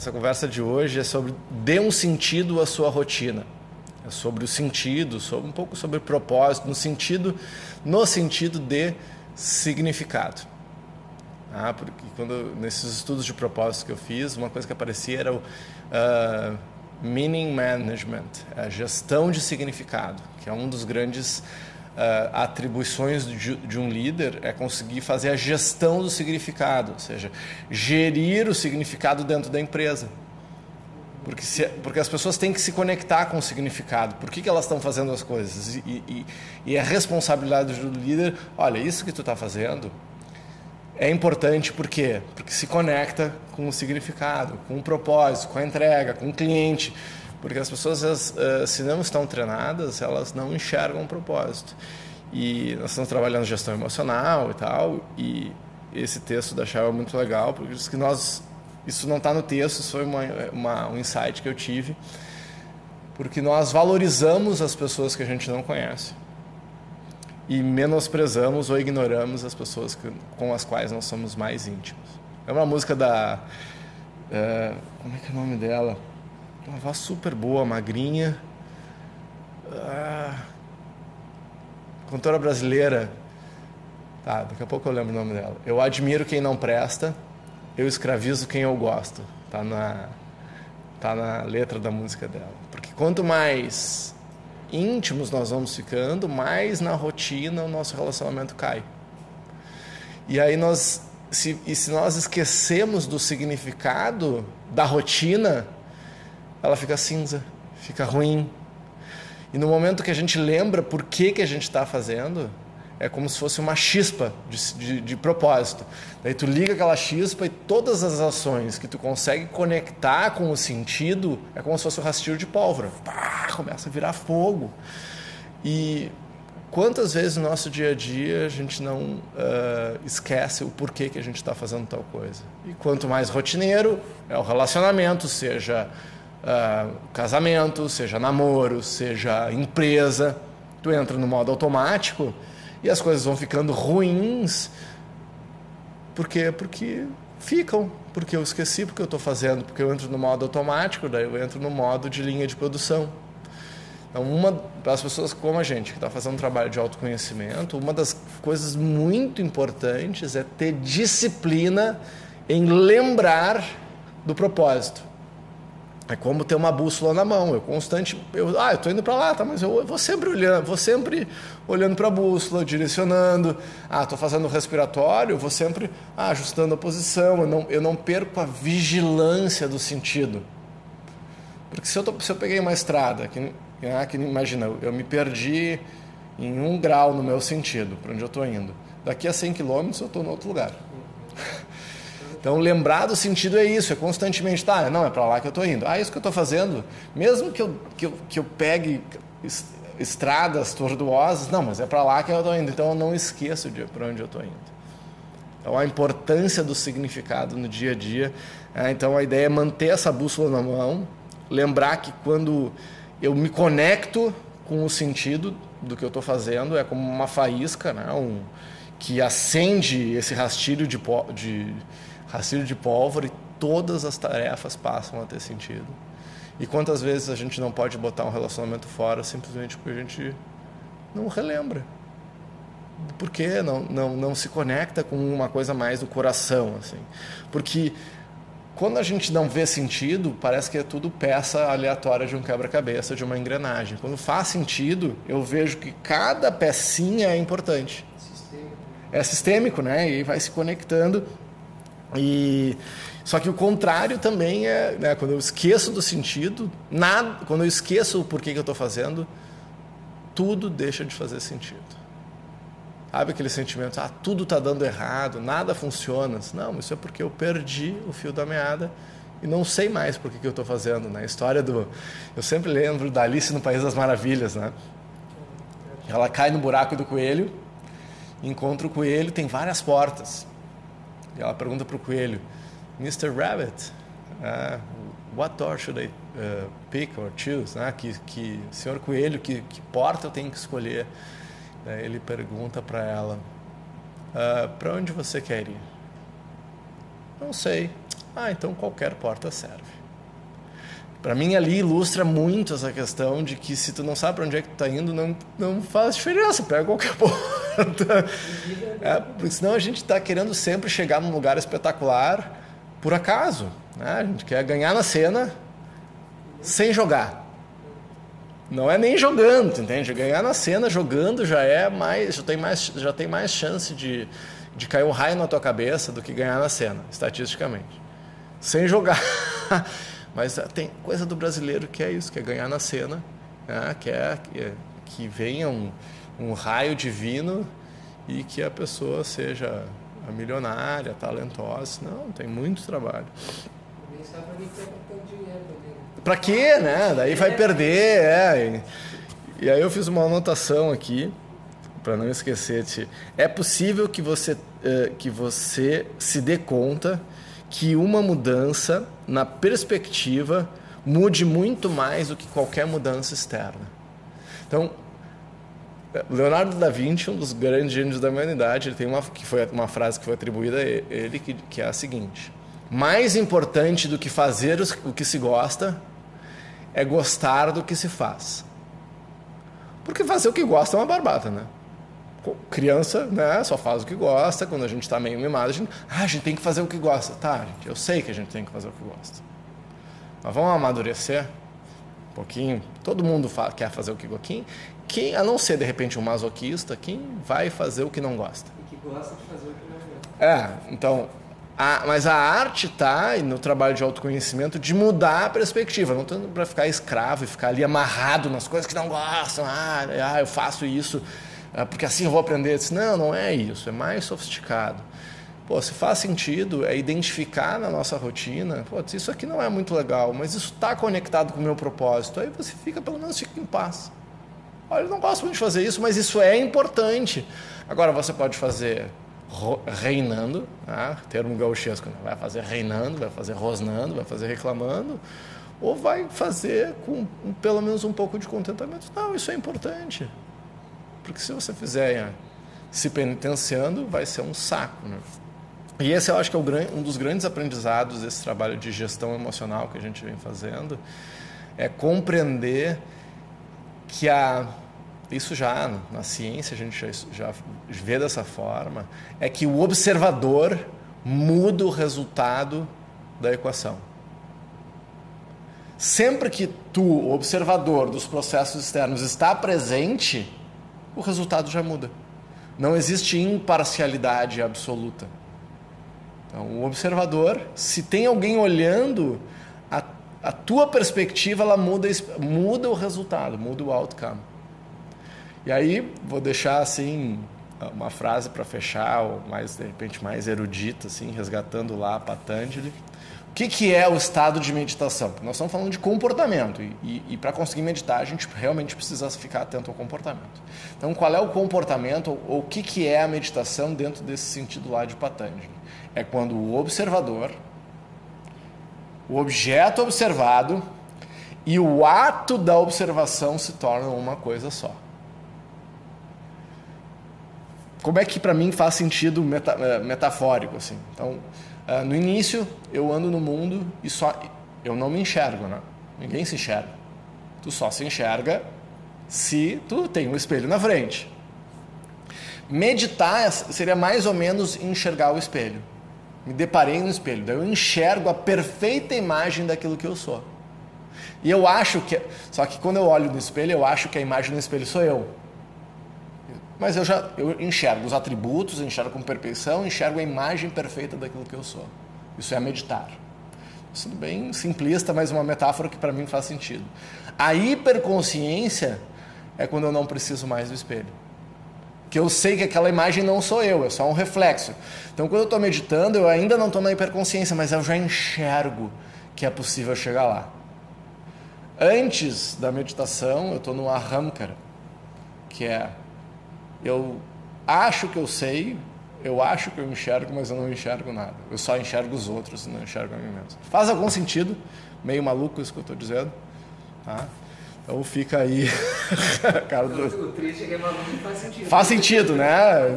Essa conversa de hoje é sobre dê um sentido à sua rotina. É sobre o sentido, sobre um pouco sobre o propósito, no sentido, no sentido de significado. Ah, porque quando nesses estudos de propósito que eu fiz, uma coisa que aparecia era o uh, meaning management, a gestão de significado, que é um dos grandes atribuições de, de, um líder é conseguir fazer a gestão do significado, ou seja, gerir o significado dentro da empresa. Porque, se, porque as pessoas têm que se conectar com o significado. Por que, que elas estão fazendo as coisas? E, e, e é responsabilidade do líder: olha, isso que tu está fazendo é importante por quê? Porque se conecta com o significado, com o propósito, com a entrega, com o cliente. Porque as pessoas, eh, se não estão treinadas, elas não enxergam o propósito. E nós estamos trabalhando gestão emocional e tal, e esse texto da Shell é muito legal, porque diz que nós, isso não está no texto, isso foi uma, uma, um insight que eu tive, porque nós valorizamos as pessoas que a gente não conhece e menosprezamos ou ignoramos as pessoas que, com as quais nós somos mais íntimos. É uma música da. É, como é que é o nome dela? Uma voz super boa, magrinha. Ah, cantora brasileira. Tá, daqui a pouco eu lembro o nome dela. Eu admiro quem não presta, eu escravizo quem eu gosto. Tá na, tá na letra da música dela. Porque quanto mais íntimos nós vamos ficando, mais na rotina o nosso relacionamento cai. E aí nós, se, e se nós esquecemos do significado da rotina, ela fica cinza, fica ruim. E no momento que a gente lembra por que, que a gente está fazendo, é como se fosse uma chispa de, de, de, propósito. Daí tu liga aquela chispa e todas as ações que tu consegue conectar com o sentido é como se fosse um rastilho de pólvora. Pá, começa a virar fogo. E quantas vezes no nosso dia a dia a gente não uh, esquece o porquê que a gente está fazendo tal coisa? E quanto mais rotineiro é o relacionamento, seja uh, casamento, seja namoro, seja empresa, tu entra no modo automático e as coisas vão ficando ruins. Por quê? Porque ficam, porque eu esqueci porque eu estou fazendo, porque eu entro no modo automático, daí eu entro no modo de linha de produção. Então, uma das pessoas como a gente, que está fazendo um trabalho de autoconhecimento, uma das coisas muito importantes é ter disciplina em lembrar do propósito. É como ter uma bússola na mão. Eu constante, eu, ah, eu tô indo para lá, tá, mas eu vou sempre olhando, vou sempre olhando para a bússola, direcionando. Ah, tô fazendo respiratório, eu vou sempre ah, ajustando a posição. Eu não, eu não perco a vigilância do sentido. Porque se eu, tô, se eu peguei uma estrada, que, ah, que imagina, eu me perdi em um grau no meu sentido, para onde eu estou indo. Daqui a 100 quilômetros eu estou em outro lugar. Então, lembrar do sentido é isso, é constantemente, tá, não, é para lá que eu estou indo. Ah, é isso que eu estou fazendo. Mesmo que eu, que eu, que eu pegue estradas tortuosas, não, mas é para lá que eu estou indo. Então, eu não esqueço de para onde eu estou indo. Então, a importância do significado no dia a dia. É, então, a ideia é manter essa bússola na mão, lembrar que quando eu me conecto com o sentido do que eu estou fazendo, é como uma faísca, né? um, que acende esse rastilho de, de rastilho de pólvora e todas as tarefas passam a ter sentido. E quantas vezes a gente não pode botar um relacionamento fora simplesmente porque a gente não relembra? Por que não, não, não se conecta com uma coisa mais do coração? assim? Porque quando a gente não vê sentido, parece que é tudo peça aleatória de um quebra-cabeça, de uma engrenagem. Quando faz sentido, eu vejo que cada pecinha é importante. É sistêmico, né? E vai se conectando e só que o contrário também é, né, quando eu esqueço do sentido, nada, quando eu esqueço o porquê que eu estou fazendo, tudo deixa de fazer sentido. Sabe aquele sentimento, ah, tudo está dando errado, nada funciona. Não, isso é porque eu perdi o fio da meada e não sei mais por que, que eu estou fazendo. Né? história do, eu sempre lembro da Alice no País das Maravilhas, né? Ela cai no buraco do coelho, encontra o coelho, tem várias portas. E ela pergunta para o coelho, Mr. Rabbit, uh, what door should I uh, pick or choose? Uh, que, que senhor coelho, que, que porta eu tenho que escolher? Daí ele pergunta para ela, uh, para onde você quer ir? Não sei. ah, então qualquer porta serve. Para mim ali ilustra muito essa questão de que se tu não sabe para onde é que tu tá indo, não, não faz diferença, pega qualquer porta. É, porque senão a gente está querendo sempre chegar num lugar espetacular por acaso. Né? A gente quer ganhar na cena sem jogar. Não é nem jogando, entende? Ganhar na cena jogando já é mais, já tem mais, já tem mais chance de, de cair um raio na tua cabeça do que ganhar na cena, estatisticamente. Sem jogar. Mas ah, tem coisa do brasileiro que é isso, que é ganhar na cena, né? que é que, que venha um, raio divino e que a pessoa seja a milionária, talentosa. Não, tem muito trabalho. Para quê, né? Daí vai perder, é. E, aí eu fiz uma anotação aqui para não esquecer de é possível que você uh, que você se dê conta que uma mudança na perspectiva mude muito mais do que qualquer mudança externa. Então, Leonardo da Vinci, um dos grandes gênios da humanidade, ele tem uma que foi uma frase que foi atribuída a ele que, que é a seguinte: mais importante do que fazer o que se gosta é gostar do que se faz. Porque fazer o que gosta é uma barbata, né? criança, né, só faz o que gosta, quando a gente está meio mimado, a gente, ah, a gente tem que fazer o que gosta. Tá, gente, eu sei que a gente tem que fazer o que gosta. Mas vamos amadurecer um pouquinho. Todo mundo quer fazer o que gosta. Quem, a não ser, de repente, um masoquista, quem vai fazer o que não gosta? E que gosta de fazer o que não gosta. É, então, a, mas a arte está no trabalho de autoconhecimento de mudar a perspectiva, não tanto para ficar escravo e ficar ali amarrado nas coisas que não gostam. Ah, ah eu faço isso ah, porque assim eu vou aprender. Eu disse, não, não é isso, é mais sofisticado. Pô, se faz sentido é identificar na nossa rotina, pô, isso aqui não é muito legal, mas isso está conectado com o meu propósito. Aí você fica, pelo menos, fica em paz. Olha, eu não gosto muito de fazer isso, mas isso é importante. Agora, você pode fazer reinando, né? termo gauchesco, né? vai fazer reinando, vai fazer rosnando, vai fazer reclamando, ou vai fazer com pelo menos um pouco de contentamento. Não, isso é importante. Porque se você fizer se penitenciando, vai ser um saco. Né? E esse eu acho que é um dos grandes aprendizados desse trabalho de gestão emocional que a gente vem fazendo, é compreender que a isso já na ciência a gente já, já vê dessa forma, é que o observador muda o resultado da equação. Sempre que tu, o observador dos processos externos, está presente, o resultado já muda. Não existe imparcialidade absoluta. Então, o observador, se tem alguém olhando, tua perspectiva ela muda, muda o resultado, muda o outcome. E aí, vou deixar assim uma frase para fechar, ou mais de repente mais erudita, assim, resgatando lá Patanjali que, que é o estado de meditação? Nós estamos falando de comportamento e, e, e para conseguir meditar a gente realmente precisa ficar atento ao comportamento. Então, qual é o comportamento ou, ou o que, que é a meditação dentro desse sentido lá de Patanjali? É quando o observador, o objeto observado e o ato da observação se tornam uma coisa só. Como é que para mim faz sentido meta, eh, metafórico assim? Então, Uh, no início, eu ando no mundo e só eu não me enxergo, né? Ninguém se enxerga. Tu só se enxerga se tu tem um espelho na frente. Meditar seria mais ou menos enxergar o espelho. Me deparei no espelho, daí eu enxergo a perfeita imagem daquilo que eu sou. E eu acho que. Só que quando eu olho no espelho, eu acho que a imagem no espelho sou eu. Mas eu já eu enxergo os atributos, enxergo com perfeição, enxergo a imagem perfeita daquilo que eu sou. Isso é meditar. É bem simplista, mas uma metáfora que para mim faz sentido. A hiperconsciência é quando eu não preciso mais do espelho. Que eu sei que aquela imagem não sou eu, é só um reflexo. Então, quando eu estou meditando, eu ainda não estou na hiperconsciência, mas eu já enxergo que é possível chegar lá. Antes da meditação, eu estou no ahamkara, que é eu acho que eu sei, eu acho que eu enxergo, mas eu não enxergo nada. Eu só enxergo os outros não enxergo a mim mesmo. Faz algum sentido? Meio maluco isso que eu estou dizendo? Tá? Então fica aí. Cara do... O triste é que é maluco faz sentido. Faz sentido, né?